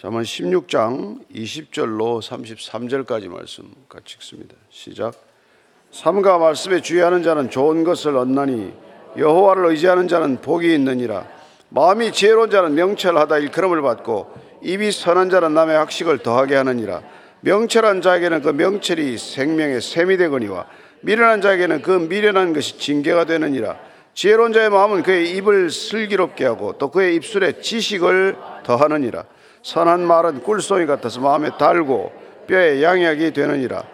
잠언 16장 20절로 33절까지 말씀 같이 읽습니다. 시작. 삼가 말씀에 주의하는 자는 좋은 것을 얻나니 여호와를 의지하는 자는 복이 있느니라. 마음이 지혜로운 자는 명철하다 일컬음을 받고 입이 선한 자는 남의 학식을 더하게 하느니라. 명철한 자에게는 그 명철이 생명의 샘이 되거니와 미련한 자에게는 그 미련한 것이 징계가 되느니라. 지혜로운 자의 마음은 그의 입을 슬기롭게 하고 또 그의 입술에 지식을 더하느니라. 선한 말은 꿀송이 같아서 마음에 달고 뼈에 양약이 되느니라.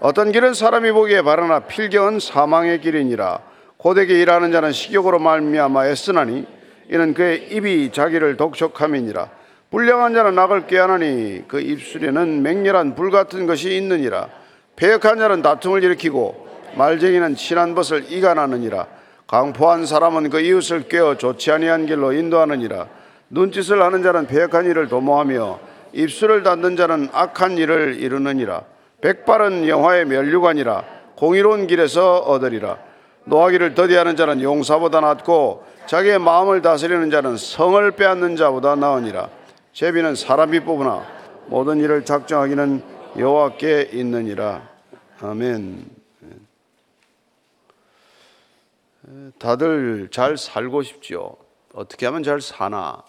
어떤 길은 사람이 보기에 바르나 필경은 사망의 길이니라. 고되게 일하는 자는 식욕으로 말미암아 애쓰나니 이는 그의 입이 자기를 독촉함이니라. 불량한 자는 낙을 꾀하나니 그 입술에는 맹렬한 불 같은 것이 있느니라. 배역한 자는 다툼을 일으키고 말쟁이는 친한 벗을 이간하느니라. 강포한 사람은 그 이웃을 꿰어 좋지 아니한 길로 인도하느니라. 눈짓을 하는 자는 배역한 일을 도모하며 입술을 닫는 자는 악한 일을 이루느니라. 백발은 영화의 멸류관이라 공의로운 길에서 얻으리라. 노하기를 더디하는 자는 용사보다 낫고 자기의 마음을 다스리는 자는 성을 빼앗는 자보다 나으니라. 제비는 사람이 뽑으나 모든 일을 작정하기는 여호와께 있느니라. 아멘. 다들 잘 살고 싶지요. 어떻게 하면 잘 사나?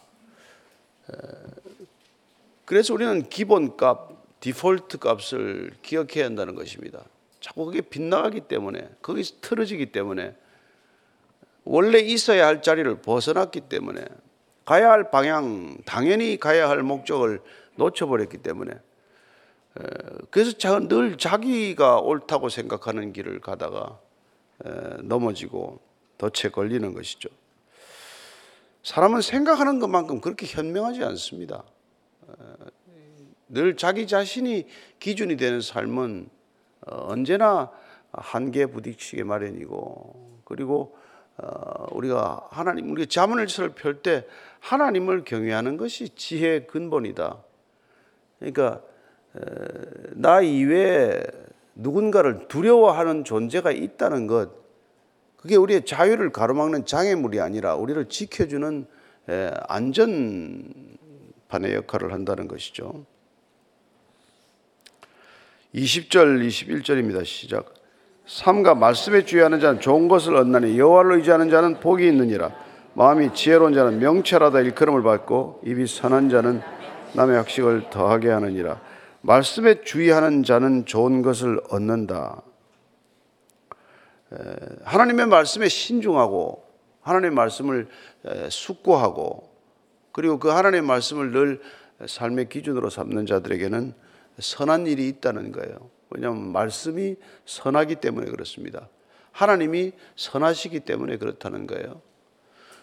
그래서 우리는 기본값, 디폴트 값을 기억해야 한다는 것입니다. 자꾸 그게 빗나가기 때문에, 거기서 틀어지기 때문에, 원래 있어야 할 자리를 벗어났기 때문에, 가야 할 방향, 당연히 가야 할 목적을 놓쳐버렸기 때문에, 그래서 늘 자기가 옳다고 생각하는 길을 가다가 넘어지고 덫에 걸리는 것이죠. 사람은 생각하는 것만큼 그렇게 현명하지 않습니다. 늘 자기 자신이 기준이 되는 삶은 어, 언제나 한계에 부딪히게 마련이고 그리고 어, 우리가 하나님 우리가 자문을 펼때 하나님을 경외하는 것이 지혜의 근본이다. 그러니까 나 이외에 누군가를 두려워하는 존재가 있다는 것 그게 우리의 자유를 가로막는 장애물이 아니라 우리를 지켜주는 안전판의 역할을 한다는 것이죠. 20절 21절입니다. 시작. 삼가 말씀에 주의하는 자는 좋은 것을 얻나니 여호와를 의지하는 자는 복이 있느니라. 마음이 지혜로운 자는 명철하다 일컬음을 받고 입이 선한 자는 남의 학식을 더하게 하느니라. 말씀에 주의하는 자는 좋은 것을 얻는다. 하나님의 말씀에 신중하고 하나님의 말씀을 숙고하고 그리고 그 하나님의 말씀을 늘 삶의 기준으로 삼는 자들에게는 선한 일이 있다는 거예요. 왜냐하면 말씀이 선하기 때문에 그렇습니다. 하나님이 선하시기 때문에 그렇다는 거예요.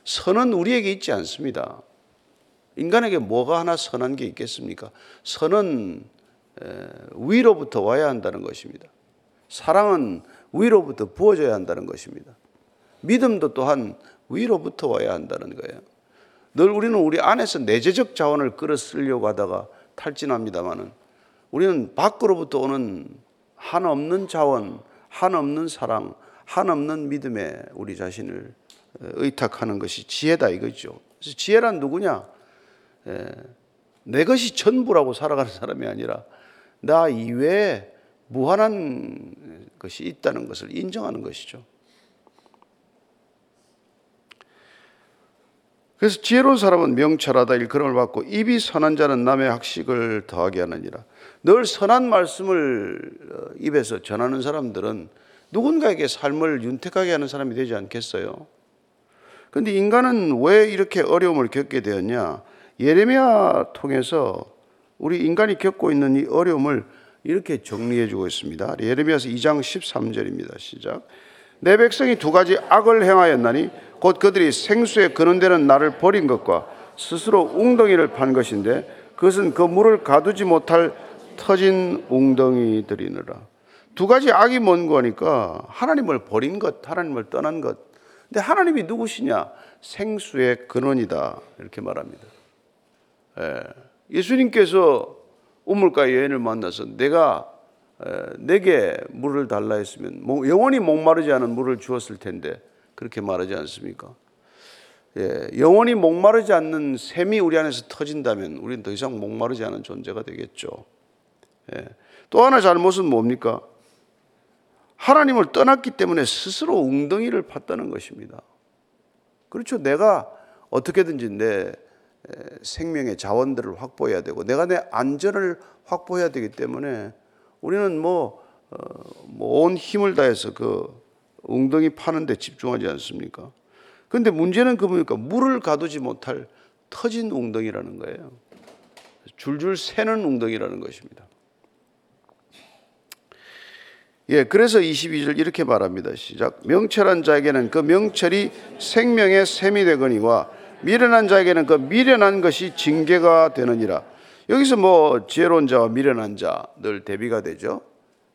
선은 우리에게 있지 않습니다. 인간에게 뭐가 하나 선한 게 있겠습니까? 선은 위로부터 와야 한다는 것입니다. 사랑은 위로부터 부어져야 한다는 것입니다. 믿음도 또한 위로부터 와야 한다는 거예요. 늘 우리는 우리 안에서 내재적 자원을 끌어 쓰려고 하다가 탈진합니다만은 우리는 밖으로부터 오는 한없는 자원, 한없는 사랑, 한없는 믿음에 우리 자신을 의탁하는 것이 지혜다 이거죠. 그래서 지혜란 누구냐? 내 것이 전부라고 살아가는 사람이 아니라 나 이외에 무한한 것이 있다는 것을 인정하는 것이죠. 그래서 지혜로운 사람은 명철하다 일컬음을 받고 입이 선한 자는 남의 학식을 더하게 하느니라. 늘 선한 말씀을 어, 입에서 전하는 사람들은 누군가에게 삶을 윤택하게 하는 사람이 되지 않겠어요? 근데 인간은 왜 이렇게 어려움을 겪게 되었냐? 예레미야 통해서 우리 인간이 겪고 있는 이 어려움을 이렇게 정리해 주고 있습니다. 예레미야서 2장 13절입니다. 시작. 내 백성이 두 가지 악을 행하였나니 곧 그들이 생수에 거는데는 나를 버린 것과 스스로 웅덩이를 판 것인데 그것은 그 물을 가두지 못할 터진 웅덩이들이느라. 두 가지 악이 뭔 거니까 하나님을 버린 것, 하나님을 떠난 것. 근데 하나님이 누구시냐? 생수의 근원이다. 이렇게 말합니다. 예. 예수님께서 우물가 여인을 만나서 내가 내게 물을 달라 했으면 영원히 목마르지 않은 물을 주었을 텐데 그렇게 말하지 않습니까? 예, 영원히 목마르지 않는 샘이 우리 안에서 터진다면 우리는 더 이상 목마르지 않은 존재가 되겠죠. 예. 또 하나 잘못은 뭡니까? 하나님을 떠났기 때문에 스스로 웅덩이를 팠다는 것입니다. 그렇죠. 내가 어떻게든지 내 생명의 자원들을 확보해야 되고 내가 내 안전을 확보해야 되기 때문에 우리는 뭐, 어, 뭐온 힘을 다해서 그 웅덩이 파는 데 집중하지 않습니까? 근데 문제는 그 뭡니까? 물을 가두지 못할 터진 웅덩이라는 거예요. 줄줄 새는 웅덩이라는 것입니다. 예, 그래서 22절 이렇게 말합니다. 시작. 명철한 자에게는 그 명철이 생명의 샘이 되거니와 미련한 자에게는 그 미련한 것이 징계가 되느니라. 여기서 뭐 지혜로운 자와 미련한 자 늘 대비가 되죠.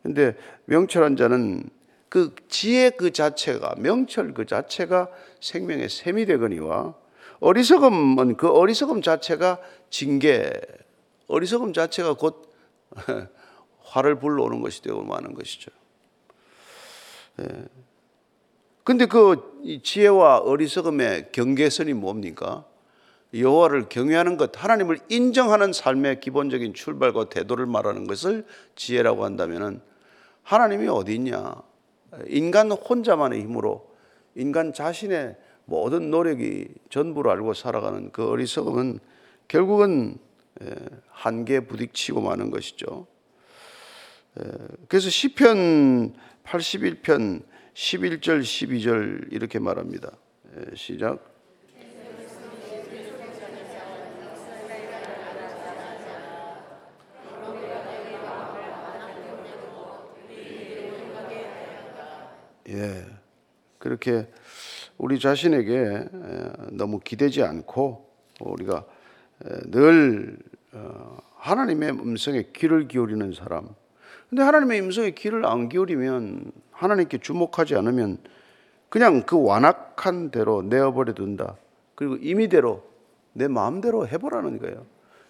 근데 명철한 자는 그 지혜 그 자체가 명철 그 자체가 생명의 샘이 되거니와 어리석음은 그 어리석음 자체가 징계 어리석음 자체가 곧 화를 불러오는 것이 되고 마는 것이죠. 예. 근데 그 지혜와 어리석음의 경계선이 뭡니까? 여호와를 경외하는 것, 하나님을 인정하는 삶의 기본적인 출발과 태도를 말하는 것을 지혜라고 한다면은 하나님이 어디 있냐? 인간 혼자만의 힘으로 인간 자신의 모든 노력이 전부를 알고 살아가는 그 어리석음은 결국은 예, 한계에 부딪히고 마는 것이죠. 예, 그래서 시편 81편 11절 12절 이렇게 말합니다. 예, 시작. 예. 그렇게 우리 자신에게 너무 기대지 않고 우리가 늘 어, 하나님의 음성에 귀를 기울이는 사람. 근데 하나님의 음성에 귀를 안 기울이면 하나님께 주목하지 않으면 그냥 그 완악한 대로 내어버려 둔다. 그리고 임의대로 내 마음대로 해보라는 거예요.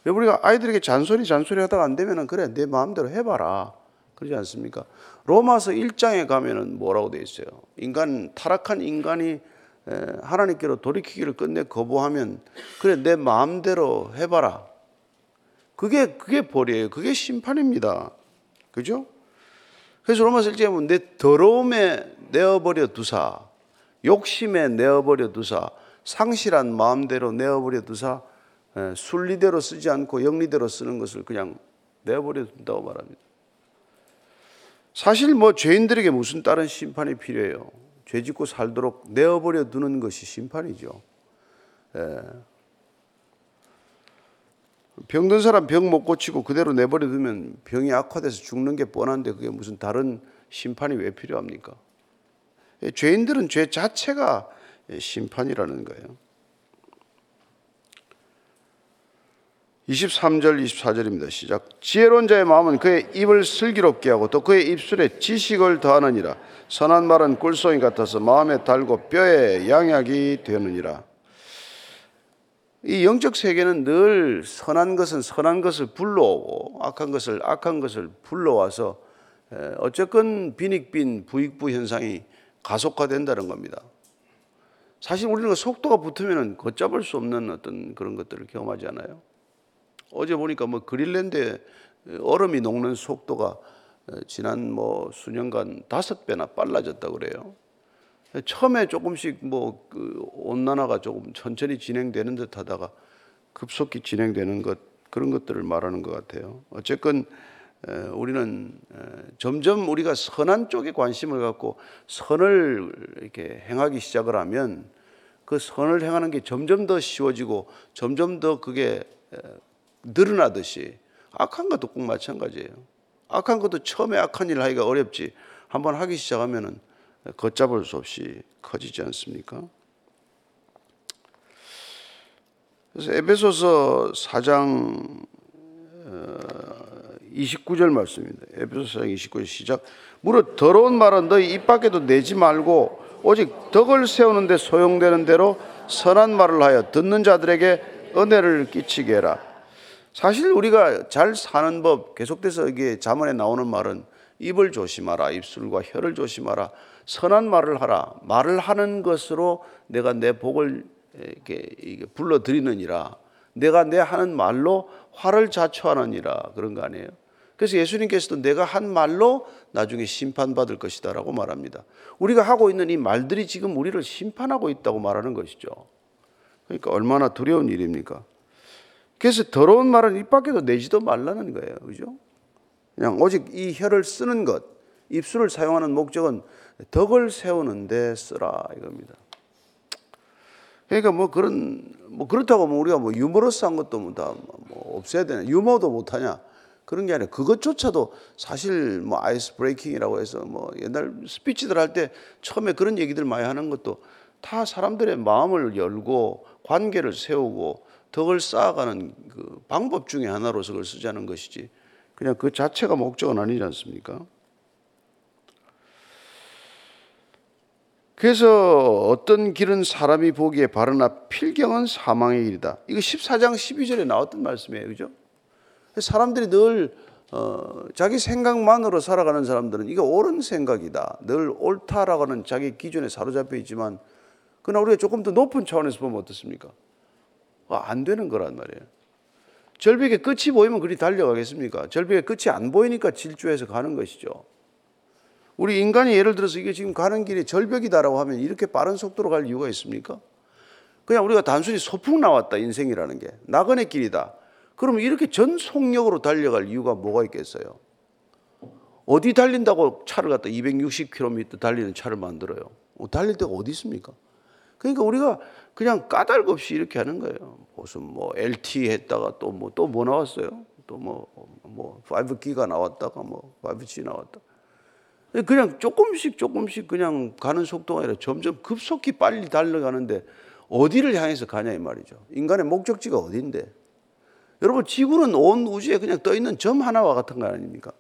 우리가 아이들에게 잔소리 잔소리 하다가 안 되면은 그래 내 마음대로 해봐라. 그러지 않습니까? 로마서 1장에 가면은 뭐라고 돼 있어요? 인간 타락한 인간이 하나님께로 돌이키기를 끝내 거부하면 그래 내 마음대로 해봐라. 그게 그게 벌이에요. 그게 심판입니다. 그죠? 그래서 로마서 1장에 보면 내 더러움에 내어버려 두사, 욕심에 내어버려 두사, 상실한 마음대로 내어버려 두사, 순리대로 쓰지 않고 영리대로 쓰는 것을 그냥 내어버려 둔다고 말합니다. 사실 뭐 죄인들에게 무슨 다른 심판이 필요해요? 죄 짓고 살도록 내어버려 두는 것이 심판이죠. 예. 병든 사람 병 못 고치고 그대로 내버려 두면 병이 악화돼서 죽는 게 뻔한데 그게 무슨 다른 심판이 왜 필요합니까? 예, 죄인들은 죄 자체가 심판이라는 거예요. 23절 24절입니다. 시작. 지혜로운 자의 마음은 그의 입을 슬기롭게 하고 또 그의 입술에 지식을 더하느니라. 선한 말은 꿀송이 같아서 마음에 달고 뼈에 양약이 되느니라. 이 영적 세계는 늘 선한 것은 선한 것을 불러오고 악한 것을 악한 것을 불러와서 어쨌건 빈익빈 부익부 현상이 가속화된다는 겁니다. 사실 우리는 그 속도가 붙으면 걷잡을 수 없는 어떤 그런 것들을 경험하지 않아요? 어제 보니까 뭐 그린랜드에 얼음이 녹는 속도가 지난 뭐 수년간 다섯 배나 빨라졌다 그래요. 처음에 조금씩 뭐 그 온난화가 조금 천천히 진행되는 듯 하다가 급속히 진행되는 것 그런 것들을 말하는 것 같아요. 어쨌건 우리는 점점 우리가 선한 쪽에 관심을 갖고 선을 이렇게 행하기 시작을 하면 그 선을 행하는 게 점점 더 쉬워지고 점점 더 그게 늘어나듯이 악한 것도 꼭 마찬가지예요. 악한 것도 처음에 악한 일을 하기가 어렵지 한번 하기 시작하면은 걷잡을 수 없이 커지지 않습니까? 그래서 에베소서 4장 29절 어, 말씀입니다. 에베소서 4장 29절 시작. 무릇 더러운 말은 너희 입 밖에도 내지 말고 오직 덕을 세우는데 소용되는 대로 선한 말을 하여 듣는 자들에게 은혜를 끼치게 해라. 사실 우리가 잘 사는 법 계속돼서 이게 자문에 나오는 말은 입을 조심하라, 입술과 혀를 조심하라, 선한 말을 하라. 말을 하는 것으로 내가 내 복을 이렇게 불러들이느니라. 내가 내 하는 말로 화를 자초하느니라 그런 거 아니에요? 그래서 예수님께서도 내가 한 말로 나중에 심판받을 것이다라고 말합니다. 우리가 하고 있는 이 말들이 지금 우리를 심판하고 있다고 말하는 것이죠. 그러니까 얼마나 두려운 일입니까? 그래서 더러운 말은 입 밖에도 내지도 말라는 거예요. 그죠? 그냥 오직 이 혀를 쓰는 것, 입술을 사용하는 목적은 덕을 세우는 데 쓰라 이겁니다. 그러니까 뭐 그런 뭐 그렇다고 뭐 우리가 뭐 유머러스한 것도 뭐 다 뭐 없애야 되나 유머도 못하냐 그런 게 아니라 그것조차도 사실 뭐 아이스 브레이킹이라고 해서 뭐 옛날 스피치들 할 때 처음에 그런 얘기들 많이 하는 것도 다 사람들의 마음을 열고 관계를 세우고 덕을 쌓아가는 그 방법 중에 하나로서 그걸 쓰자는 것이지 그냥 그 자체가 목적은 아니지 않습니까? 그래서 어떤 길은 사람이 보기에 바르나 필경은 사망의 길이다. 이거 14장 12절에 나왔던 말씀이에요. 그죠? 사람들이 늘 어, 자기 생각만으로 살아가는 사람들은 이게 옳은 생각이다. 늘 옳다라고 하는 자기 기준에 사로잡혀 있지만 그러나 우리가 조금 더 높은 차원에서 보면 어떻습니까? 아, 안 되는 거란 말이에요. 절벽의 끝이 보이면 그리 달려가겠습니까? 절벽의 끝이 안 보이니까 질주해서 가는 것이죠. 우리 인간이 예를 들어서 이게 지금 가는 길이 절벽이다라고 하면 이렇게 빠른 속도로 갈 이유가 있습니까? 그냥 우리가 단순히 소풍 나왔다 인생이라는 게 나그네 길이다. 그러면 이렇게 전 속력으로 달려갈 이유가 뭐가 있겠어요? 어디 달린다고 차를 갖다 260km 달리는 차를 만들어요? 뭐 달릴 데가 어디 있습니까? 그러니까 우리가 그냥 까닭 없이 이렇게 하는 거예요. 무슨 뭐 LT 했다가 또 뭐 또뭐 나왔어요? 또뭐뭐 5G가 나왔다가 뭐 5G 나왔다. 그냥 조금씩 조금씩 그냥 가는 속도가 아니라 점점 급속히 빨리 달려가는데 어디를 향해서 가냐 이 말이죠. 인간의 목적지가 어디인데? 여러분 지구는 온 우주에 그냥 떠 있는 점 하나와 같은 거 아닙니까?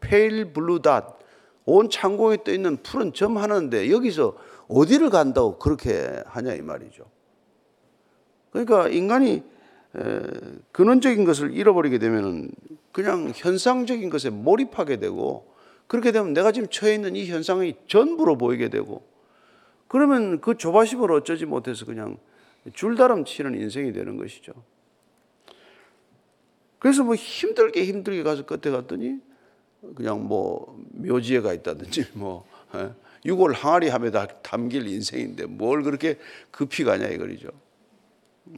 Pale Blue Dot. 온 창공에 떠 있는 푸른 점 하나인데 여기서 어디를 간다고 그렇게 하냐 이 말이죠. 그러니까 인간이 근원적인 것을 잃어버리게 되면은 그냥 현상적인 것에 몰입하게 되고 그렇게 되면 내가 지금 처해 있는 이 현상이 전부로 보이게 되고 그러면 그 조바심을 어쩌지 못해서 그냥 줄달음 치는 인생이 되는 것이죠. 그래서 뭐 힘들게 힘들게 가서 끝에 갔더니 그냥 뭐 묘지에 가 있다든지 뭐 예? 유골 항아리 함에 다 담길 인생인데 뭘 그렇게 급히 가냐 이거죠.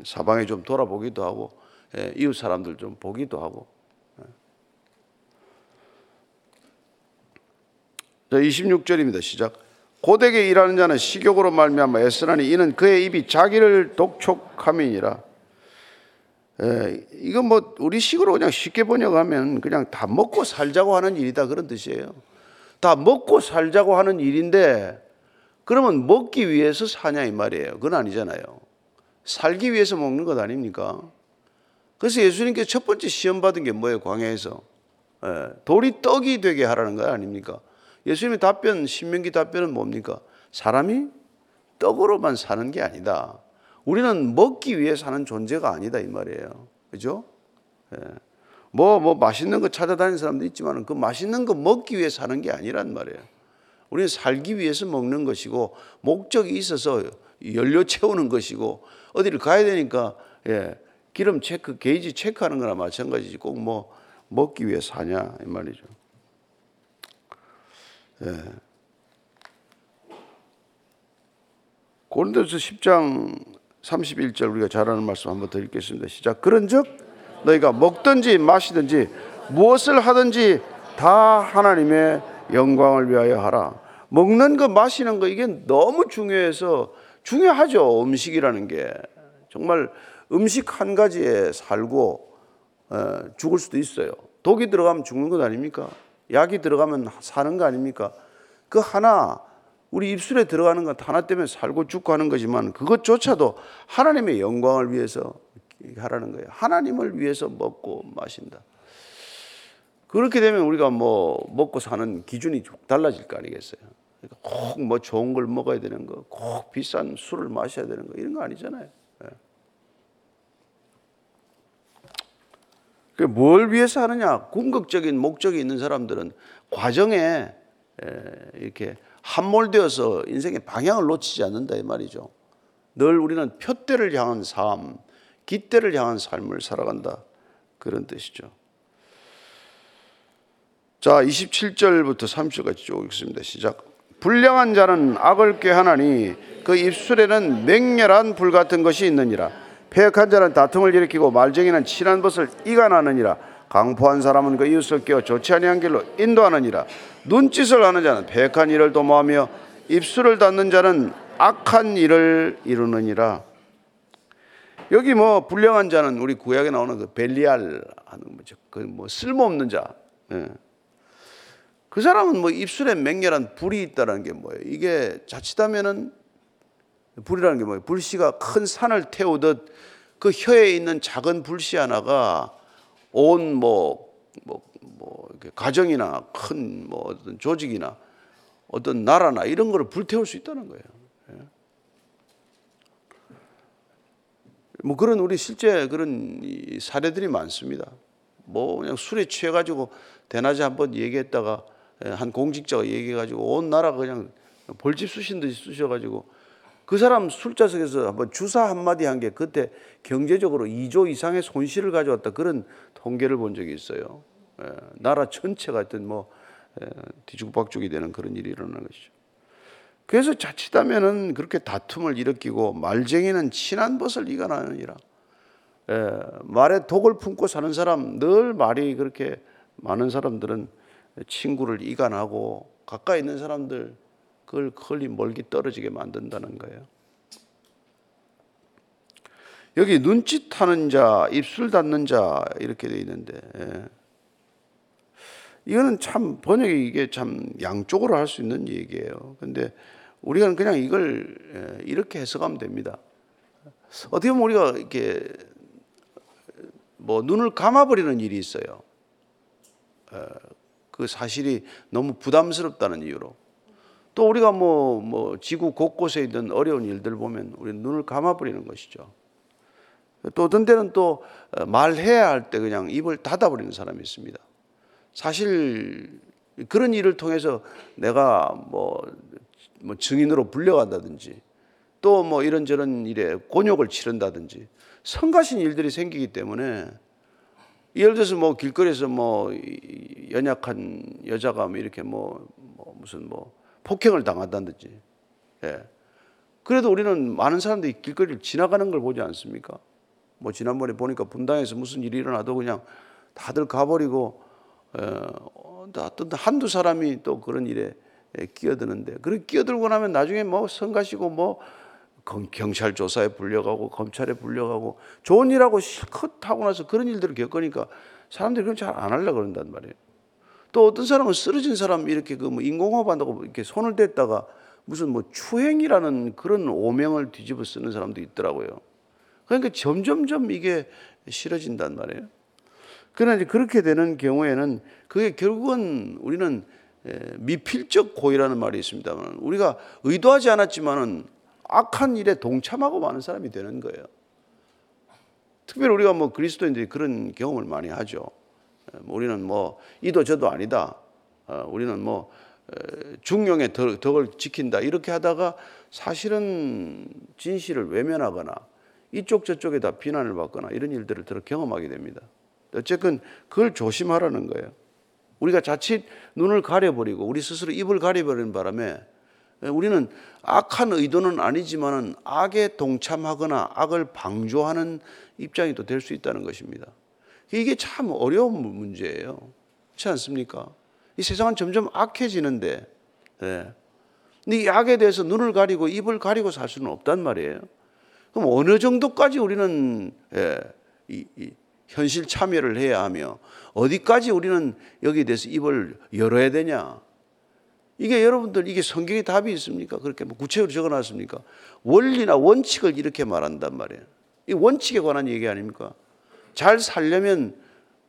사방에 좀 돌아보기도 하고 예, 이웃 사람들 좀 보기도 하고 자, 26절입니다. 시작. 고되게 일하는 자는 식욕으로 말미암아 애쓰나니 이는 그의 입이 자기를 독촉함이니라. 에, 이건 뭐 우리 식으로 그냥 쉽게 번역하면 그냥 다 먹고 살자고 하는 일이다 그런 뜻이에요. 다 먹고 살자고 하는 일인데 그러면 먹기 위해서 사냐 이 말이에요. 그건 아니잖아요. 살기 위해서 먹는 것 아닙니까? 그래서 예수님께서 첫 번째 시험 받은 게 뭐예요? 광야에서 에, 돌이 떡이 되게 하라는 거 아닙니까? 예수님의 답변, 신명기 답변은 뭡니까? 사람이 떡으로만 사는 게 아니다. 우리는 먹기 위해 사는 존재가 아니다 이 말이에요. 그죠? 예. 뭐, 뭐 맛있는 거 찾아다니는 사람도 있지만 그 맛있는 거 먹기 위해 사는 게 아니란 말이에요. 우리는 살기 위해서 먹는 것이고 목적이 있어서 연료 채우는 것이고 어디를 가야 되니까 예, 기름 체크, 게이지 체크하는 거나 마찬가지지 꼭 뭐 먹기 위해 사냐 이 말이죠. 예. 고린도서 10장 31절 우리가 잘 아는 말씀 한번 더 읽겠습니다. 시작. 그런즉 너희가 먹든지 마시든지 무엇을 하든지 다 하나님의 영광을 위하여 하라. 먹는 거 마시는 거 이게 너무 중요해서 중요하죠. 음식이라는 게 정말 음식 한 가지에 살고 어, 죽을 수도 있어요. 독이 들어가면 죽는 것 아닙니까? 약이 들어가면 사는 거 아닙니까? 그 하나 우리 입술에 들어가는 건 하나 때문에 살고 죽고 하는 거지만 그것조차도 하나님의 영광을 위해서 하라는 거예요. 하나님을 위해서 먹고 마신다. 그렇게 되면 우리가 뭐 먹고 사는 기준이 달라질 거 아니겠어요? 그러니까 꼭뭐 좋은 걸 먹어야 되는 거, 꼭 비싼 술을 마셔야 되는 거 이런 거 아니잖아요. 뭘 위해서 하느냐? 궁극적인 목적이 있는 사람들은 과정에 이렇게 함몰되어서 인생의 방향을 놓치지 않는다 이 말이죠. 늘 우리는 표대를 향한 삶, 깃대를 향한 삶을 살아간다. 그런 뜻이죠. 자, 27절부터 30절까지 쭉 읽습니다. 시작. 불량한 자는 악을 꾀하나니 그 입술에는 맹렬한 불 같은 것이 있느니라. 폐역한 자는 다툼을 일으키고 말쟁이는 친한 벗을 이간하느니라. 강포한 사람은 그 이웃을 깨어 좋지 아니한 길로 인도하느니라. 눈짓을 하는 자는 폐역한 일을 도모하며 입술을 닫는 자는 악한 일을 이루느니라. 여기 뭐 불량한 자는 우리 구약에 나오는 그 벨리알 하는 거죠. 그뭐 쓸모없는 자. 예. 그 사람은 뭐 입술에 맹렬한 불이 있다는 게 뭐예요? 이게 자칫하면은 불이라는 게 뭐예요? 불씨가 큰 산을 태우듯 그 혀에 있는 작은 불씨 하나가 온 뭐 뭐 뭐 가정이나 큰 뭐 어떤 조직이나 어떤 나라나 이런 거를 불태울 수 있다는 거예요. 예. 뭐 그런 우리 실제 그런 사례들이 많습니다. 뭐 그냥 술에 취해가지고 대낮에 한번 얘기했다가 예, 한 공직자가 얘기해가지고 온 나라가 그냥 벌집 쑤신 듯이 쑤셔가지고 그 사람 술자석에서 한번 주사 한마디 한 게 그때 경제적으로 2조 이상의 손실을 가져왔다 그런 통계를 본 적이 있어요. 예, 나라 전체가 하여튼 뭐 예, 뒤죽박죽이 되는 그런 일이 일어나는 것이죠. 그래서 자칫하면은 그렇게 다툼을 일으키고 말쟁이는 친한 벗을 이간하느니라. 예, 말에 독을 품고 사는 사람 늘 말이 그렇게 많은 사람들은 친구를 이간하고 가까이 있는 사람들 그걸 걸리 멀기 떨어지게 만든다는 거예요. 여기 눈짓 하는 자, 입술 닫는 자 이렇게 돼 있는데 예. 이거는 참 번역이 이게 참 양쪽으로 할 수 있는 얘기예요. 근데 우리가 그냥 이걸 예, 이렇게 해석하면 됩니다. 어떻게 보면 우리가 이렇게 뭐 눈을 감아버리는 일이 있어요. 어, 그 사실이 너무 부담스럽다는 이유로 또 우리가 뭐, 뭐 지구 곳곳에 있는 어려운 일들 보면 우리 눈을 감아버리는 것이죠. 또 어떤 때는 또 어, 말해야 할 때 그냥 입을 닫아버리는 사람이 있습니다. 사실 그런 일을 통해서 내가 뭐, 뭐 증인으로 불려간다든지 또 뭐 이런저런 일에 곤욕을 치른다든지 성가신 일들이 생기기 때문에 예를 들어서 뭐 길거리에서 뭐 연약한 여자가 뭐 이렇게 뭐, 뭐 무슨 뭐 폭행을 당한다든지. 예. 그래도 우리는 많은 사람들이 길거리를 지나가는 걸 보지 않습니까? 뭐 지난번에 보니까 분당에서 무슨 일이 일어나도 그냥 다들 가버리고 어, 어떤 한두 사람이 또 그런 일에 끼어드는데 그렇게 끼어들고 나면 나중에 뭐 성가시고 뭐 경찰 조사에 불려가고 검찰에 불려가고 좋은 일하고 실컷 하고 나서 그런 일들을 겪으니까 사람들이 그럼 잘안 하려 그런단 말이에요. 또 어떤 사람은 쓰러진 사람 이렇게 그 뭐 인공호흡 한다고 이렇게 손을 댔다가 무슨 뭐 추행이라는 그런 오명을 뒤집어 쓰는 사람도 있더라고요. 그러니까 점점점 이게 싫어진단 말이에요. 그러나 이제 그렇게 되는 경우에는 그게 결국은 우리는 미필적 고의라는 말이 있습니다만 우리가 의도하지 않았지만은 악한 일에 동참하고 많은 사람이 되는 거예요. 특별히 우리가 뭐 그리스도인들이 그런 경험을 많이 하죠. 뭐 우리는 뭐 이도 저도 아니다. 어, 우리는 뭐 중용의 덕을 지킨다. 이렇게 하다가 사실은 진실을 외면하거나 이쪽 저쪽에다 비난을 받거나 이런 일들을 들어 경험하게 됩니다. 어쨌든 그걸 조심하라는 거예요. 우리가 자칫 눈을 가려버리고 우리 스스로 입을 가려버리는 바람에 우리는 악한 의도는 아니지만은 악에 동참하거나 악을 방조하는 입장이 또 될 수 있다는 것입니다. 이게 참 어려운 문제예요. 그렇지 않습니까? 이 세상은 점점 악해지는데, 네. 근데 이 악에 대해서 눈을 가리고 입을 가리고 살 수는 없단 말이에요. 그럼 어느 정도까지 우리는 예, 이, 이 현실 참여를 해야 하며 어디까지 우리는 여기에 대해서 입을 열어야 되냐? 이게 여러분들 이게 성경에 답이 있습니까? 그렇게 뭐 구체적으로 적어놨습니까? 원리나 원칙을 이렇게 말한단 말이에요. 이 원칙에 관한 얘기 아닙니까? 잘 살려면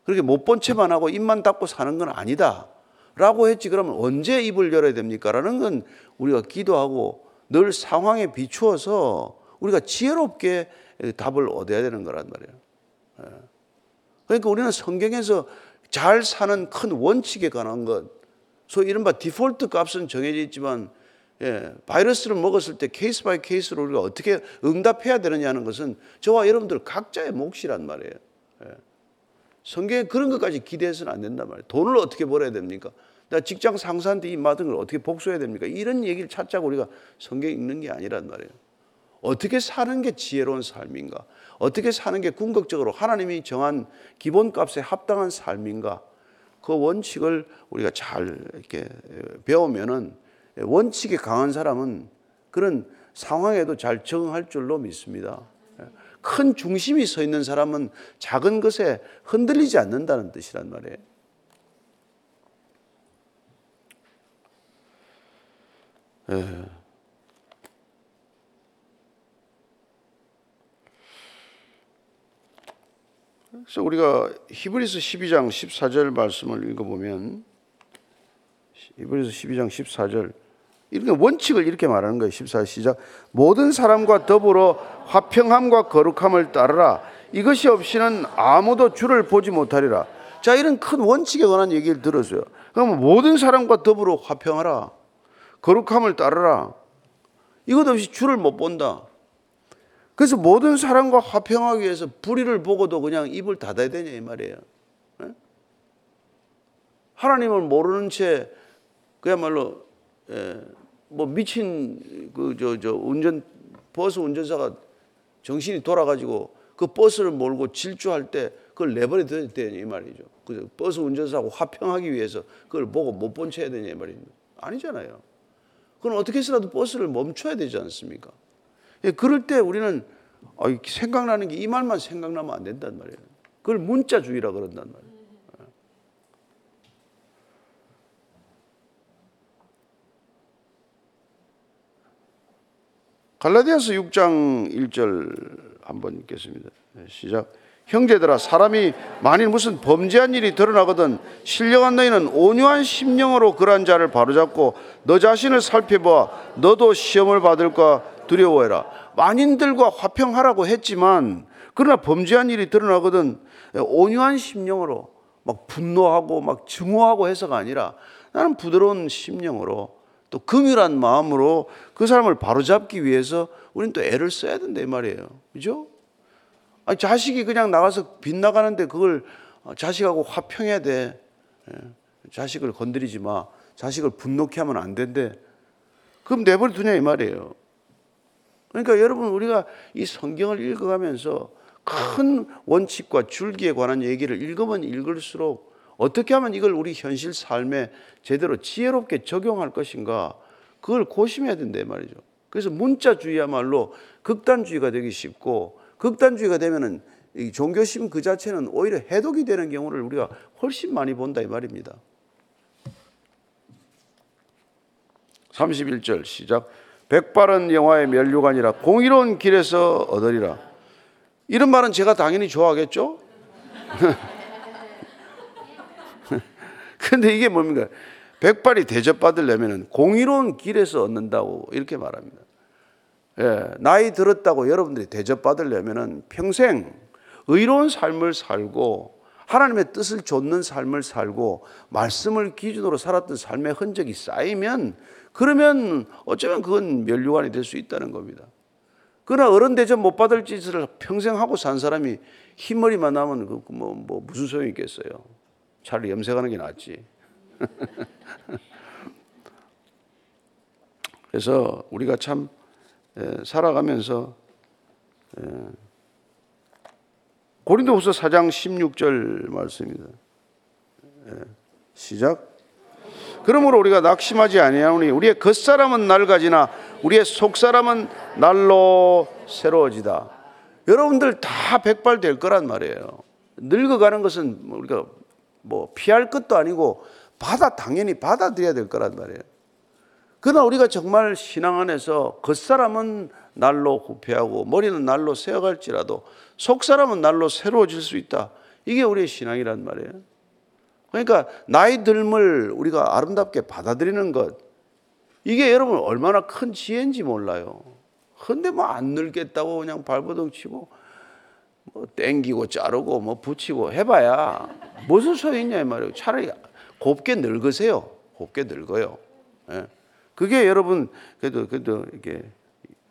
그렇게 못 본 채만 하고 입만 닫고 사는 건 아니다. 라고 했지. 그러면 언제 입을 열어야 됩니까? 라는 건 우리가 기도하고 늘 상황에 비추어서 우리가 지혜롭게 답을 얻어야 되는 거란 말이에요. 예. 그러니까 우리는 성경에서 잘 사는 큰 원칙에 관한 것, 소위 이른바 디폴트 값은 정해져 있지만 예, 바이러스를 먹었을 때 case by case로 우리가 어떻게 응답해야 되느냐는 것은 저와 여러분들 각자의 몫이란 말이에요. 예. 성경에 그런 것까지 기대해서는 안 된단 말이에요. 돈을 어떻게 벌어야 됩니까? 나 직장 상사한테 이 받은 걸 어떻게 복수해야 됩니까? 이런 얘기를 찾자고 우리가 성경 읽는 게 아니란 말이에요. 어떻게 사는 게 지혜로운 삶인가? 어떻게 사는 게 궁극적으로 하나님이 정한 기본값에 합당한 삶인가? 그 원칙을 우리가 잘 이렇게 배우면은 원칙이 강한 사람은 그런 상황에도 잘 적응할 줄로 믿습니다. 큰 중심이 서 있는 사람은 작은 것에 흔들리지 않는다는 뜻이란 말이에요. 예. 그래서 우리가 히브리서 12장 14절 말씀을 읽어보면 히브리서 12장 14절 이렇게 원칙을 이렇게 말하는 거예요. 14 시작. 모든 사람과 더불어 화평함과 거룩함을 따르라. 이것이 없이는 아무도 주를 보지 못하리라. 자, 이런 큰 원칙에 관한 얘기를 들었어요. 그러면 모든 사람과 더불어 화평하라. 거룩함을 따르라. 이것 없이 주를 못 본다. 그래서 모든 사람과 화평하기 위해서 불의를 보고도 그냥 입을 닫아야 되냐 이 말이에요. 하나님을 모르는 채 그야말로 예, 뭐 미친 그 저 저 운전 버스 운전사가 정신이 돌아가지고 그 버스를 몰고 질주할 때 그걸 내버려 둬야 되냐 이 말이죠. 그 버스 운전사하고 화평하기 위해서 그걸 보고 못 본 채 해야 되냐 이 말입니다. 아니잖아요. 그건 어떻게 해서라도 버스를 멈춰야 되지 않습니까? 예, 그럴 때 우리는 생각나는 게 이 말만 생각나면 안 된단 말이에요. 그걸 문자주의라 그런단 말이에요. 갈라디아서 6장 1절 한번 읽겠습니다. 네, 시작. 형제들아 사람이 만일 무슨 범죄한 일이 드러나거든 신령한 너희는 온유한 심령으로 그러한 자를 바로잡고 너 자신을 살펴봐 너도 시험을 받을까 두려워해라. 만인들과 화평하라고 했지만 그러나 범죄한 일이 드러나거든 온유한 심령으로 막 분노하고 막 증오하고 해서가 아니라 나는 부드러운 심령으로 또 긍휼한 마음으로 그 사람을 바로잡기 위해서 우리는 또 애를 써야 된다 이 말이에요. 그죠? 아니, 자식이 그냥 나가서 빗나가는데 그걸 자식하고 화평해야 돼. 예. 자식을 건드리지 마. 자식을 분노케 하면 안 된대. 그럼 내버려 두냐 이 말이에요. 그러니까 여러분 우리가 이 성경을 읽어가면서 큰 원칙과 줄기에 관한 얘기를 읽으면 읽을수록 어떻게 하면 이걸 우리 현실 삶에 제대로 지혜롭게 적용할 것인가 그걸 고심해야 된다 말이죠. 그래서 문자주의야말로 극단주의가 되기 쉽고 극단주의가 되면은 이 종교심 그 자체는 오히려 해독이 되는 경우를 우리가 훨씬 많이 본다 이 말입니다. 31절 시작. 백발은 영화의 면류관이라 공의로운 길에서 얻으리라. 이런 말은 제가 당연히 좋아하겠죠? 근데 이게 뭡니까? 백발이 대접받으려면 공의로운 길에서 얻는다고 이렇게 말합니다. 예, 나이 들었다고 여러분들이 대접받으려면 평생 의로운 삶을 살고 하나님의 뜻을 좇는 삶을 살고 말씀을 기준으로 살았던 삶의 흔적이 쌓이면 그러면 어쩌면 그건 멸류관이 될 수 있다는 겁니다. 그러나 어른 대접 못 받을 짓을 평생 하고 산 사람이 흰머리만 나면 그 뭐, 뭐 무슨 소용이 있겠어요. 차라리 염색하는 게 낫지. 그래서 우리가 참 살아가면서 고린도후서 4장 16절 말씀입니다. 시작. 그러므로 우리가 낙심하지 아니하노니 우리의 겉사람은 낡아지나 우리의 속사람은 날로 새로워지다. 여러분들 다 백발 될 거란 말이에요. 늙어가는 것은 우리가 뭐 피할 것도 아니고 받아 당연히 받아들여야 될 거란 말이에요. 그러나 우리가 정말 신앙 안에서 겉사람은 날로 후패하고 머리는 날로 새어갈지라도 속사람은 날로 새로워질 수 있다. 이게 우리의 신앙이란 말이에요. 그러니까 나이 들을 우리가 아름답게 받아들이는 것 이게 여러분 얼마나 큰 지혜인지 몰라요. 근데 뭐 안 늙겠다고 그냥 발버둥 치고 뭐 땡기고 자르고 뭐 붙이고 해봐야 무슨 소용이 있냐 이 말이에요. 차라리 곱게 늙으세요. 곱게 늙어요. 예. 그게 여러분 그래도 그래도 이게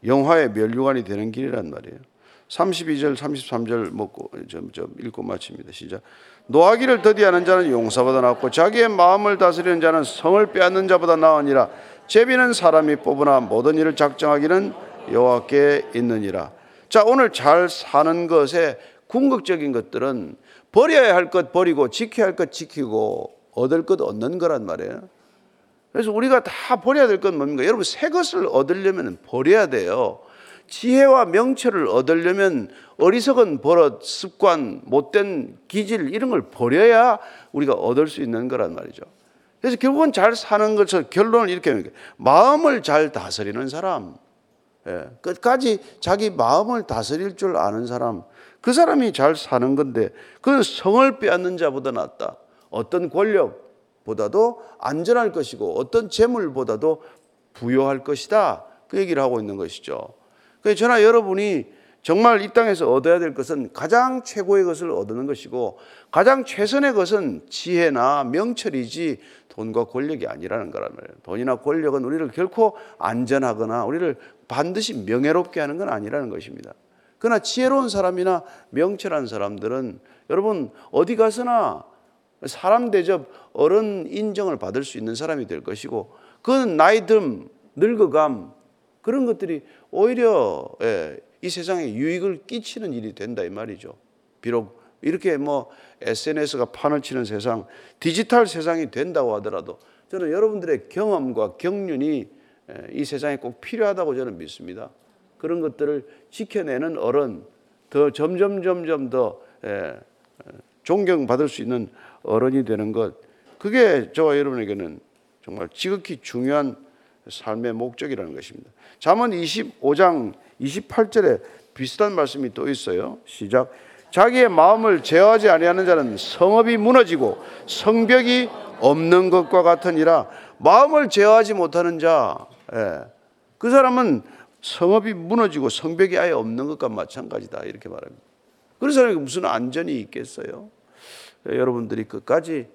영화의 멸류관이 되는 길이란 말이에요. 32절, 33절 먹고 좀, 좀 읽고 마칩니다. 시작. 노하기를 더디하는 자는 용사보다 낫고 자기의 마음을 다스리는 자는 성을 빼앗는 자보다 나으니라. 제비는 사람이 뽑으나 모든 일을 작정하기는 여호와께 있느니라. 자, 오늘 잘 사는 것에 궁극적인 것들은 버려야 할 것 버리고 지켜야 할 것 지키고 얻을 것 얻는 거란 말이에요. 그래서 우리가 다 버려야 될 건 뭡니까? 여러분 새 것을 얻으려면 버려야 돼요. 지혜와 명철을 얻으려면 어리석은 버릇, 습관, 못된 기질 이런 걸 버려야 우리가 얻을 수 있는 거란 말이죠. 그래서 결국은 잘 사는 것을 결론을 이렇게 합니다. 마음을 잘 다스리는 사람, 예, 끝까지 자기 마음을 다스릴 줄 아는 사람, 그 사람이 잘 사는 건데 그건 성을 빼앗는 자보다 낫다. 어떤 권력보다도 안전할 것이고 어떤 재물보다도 부여할 것이다. 그 얘기를 하고 있는 것이죠. 그래서 저나 여러분이 정말 이 땅에서 얻어야 될 것은 가장 최고의 것을 얻는 것이고 가장 최선의 것은 지혜나 명철이지 돈과 권력이 아니라는 거란 말이에요. 돈이나 권력은 우리를 결코 안전하거나 우리를 반드시 명예롭게 하는 건 아니라는 것입니다. 그러나 지혜로운 사람이나 명철한 사람들은 여러분 어디 가서나 사람 대접 어른 인정을 받을 수 있는 사람이 될 것이고 그건 나이 듦 늙어감 그런 것들이 오히려 예, 이 세상에 유익을 끼치는 일이 된다 이 말이죠. 비록 이렇게 뭐 SNS가 판을 치는 세상, 디지털 세상이 된다고 하더라도 저는 여러분들의 경험과 경륜이 예, 이 세상에 꼭 필요하다고 저는 믿습니다. 그런 것들을 지켜내는 어른, 더 점점 점점 더 예, 존경받을 수 있는 어른이 되는 것, 그게 저와 여러분에게는 정말 지극히 중요한 삶의 목적이라는 것입니다. 잠언 25장 28절에 비슷한 말씀이 또 있어요. 시작. 자기의 마음을 제어하지 아니하는 자는 성읍이 무너지고 성벽이 없는 것과 같으니라. 마음을 제어하지 못하는 자, 예. 그 사람은 성읍이 무너지고 성벽이 아예 없는 것과 마찬가지다 이렇게 말합니다. 그런 사람에게 무슨 안전이 있겠어요? 여러분들이 끝까지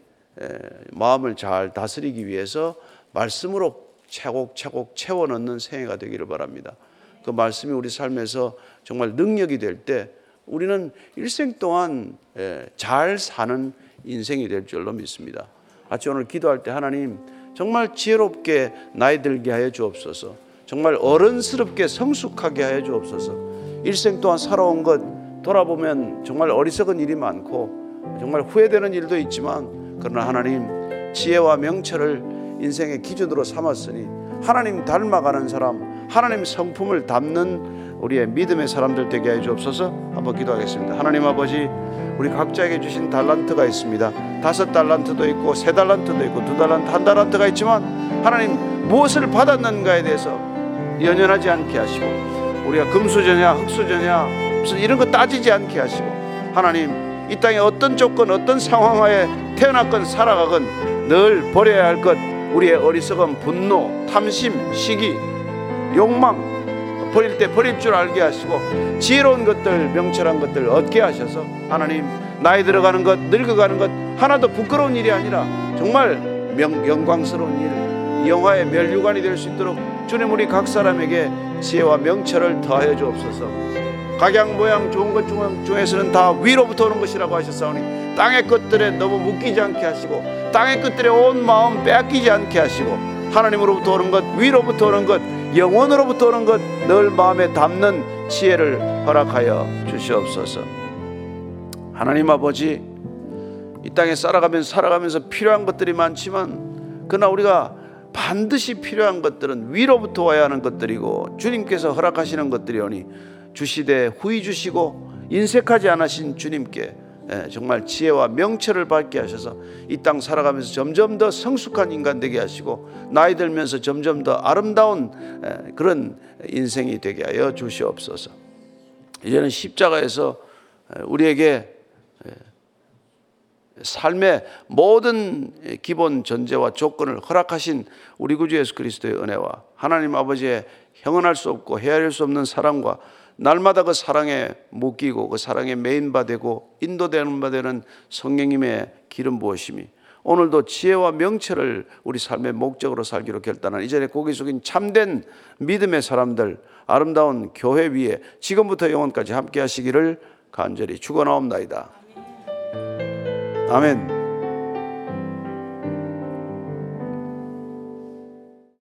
마음을 잘 다스리기 위해서 말씀으로 차곡차곡 채워 넣는 생애가 되기를 바랍니다. 그 말씀이 우리 삶에서 정말 능력이 될 때 우리는 일생 동안 잘 사는 인생이 될 줄로 믿습니다. 아침 오늘 기도할 때 하나님 정말 지혜롭게 나이 들게 하여 주옵소서. 정말 어른스럽게 성숙하게 하여 주옵소서. 일생 동안 살아온 것 돌아보면 정말 어리석은 일이 많고 정말 후회되는 일도 있지만 그러나 하나님 지혜와 명철을 인생의 기준으로 삼았으니 하나님 닮아가는 사람, 하나님 성품을 담는 우리의 믿음의 사람들 되게 해 주옵소서. 한번 기도하겠습니다. 하나님 아버지, 우리 각자에게 주신 달란트가 있습니다. 다섯 달란트도 있고 세 달란트도 있고 두 달란트, 한 달란트가 있지만 하나님 무엇을 받았는가에 대해서 연연하지 않게 하시고 우리가 금수저냐 흑수저냐 무슨 이런 거 따지지 않게 하시고 하나님 이 땅에 어떤 조건 어떤 상황하에 태어났건 살아가건 늘 버려야 할 것 우리의 어리석은 분노, 탐심, 시기, 욕망 버릴 때 버릴 줄 알게 하시고 지혜로운 것들, 명철한 것들 얻게 하셔서 하나님 나이 들어가는 것, 늙어가는 것 하나도 부끄러운 일이 아니라 정말 명, 영광스러운 일, 영화의 멸류관이 될 수 있도록 주님 우리 각 사람에게 지혜와 명철을 더하여 주옵소서. 각양 모양 좋은 것 중에서는 다 위로부터 오는 것이라고 하셨사오니 땅의 것들에 너무 묶이지 않게 하시고 땅의 것들에 온 마음 빼앗기지 않게 하시고 하나님으로부터 오는 것 위로부터 오는 것 영원으로부터 오는 것 늘 마음에 담는 지혜를 허락하여 주시옵소서. 하나님 아버지 이 땅에 살아가면서 살아가면서 필요한 것들이 많지만 그러나 우리가 반드시 필요한 것들은 위로부터 와야 하는 것들이고 주님께서 허락하시는 것들이오니 주시되 후히 주시고 인색하지 않으신 주님께 예, 정말 지혜와 명철을 받게 하셔서 이 땅 살아가면서 점점 더 성숙한 인간 되게 하시고 나이 들면서 점점 더 아름다운 예, 그런 인생이 되게 하여 주시옵소서. 이제는 십자가에서 예, 우리에게 삶의 모든 기본 전제와 조건을 허락하신 우리 구주 예수 그리스도의 은혜와 하나님 아버지의 형언할 수 없고 헤아릴 수 없는 사랑과 날마다 그 사랑에 묶이고 그 사랑에 메인 바 되고 인도되는 바 되는 성령님의 기름 부으심이 오늘도 지혜와 명철을 우리 삶의 목적으로 살기로 결단한 이전에 고개 숙인 참된 믿음의 사람들 아름다운 교회 위에 지금부터 영원까지 함께 하시기를 간절히 축원하옵나이다. 아멘.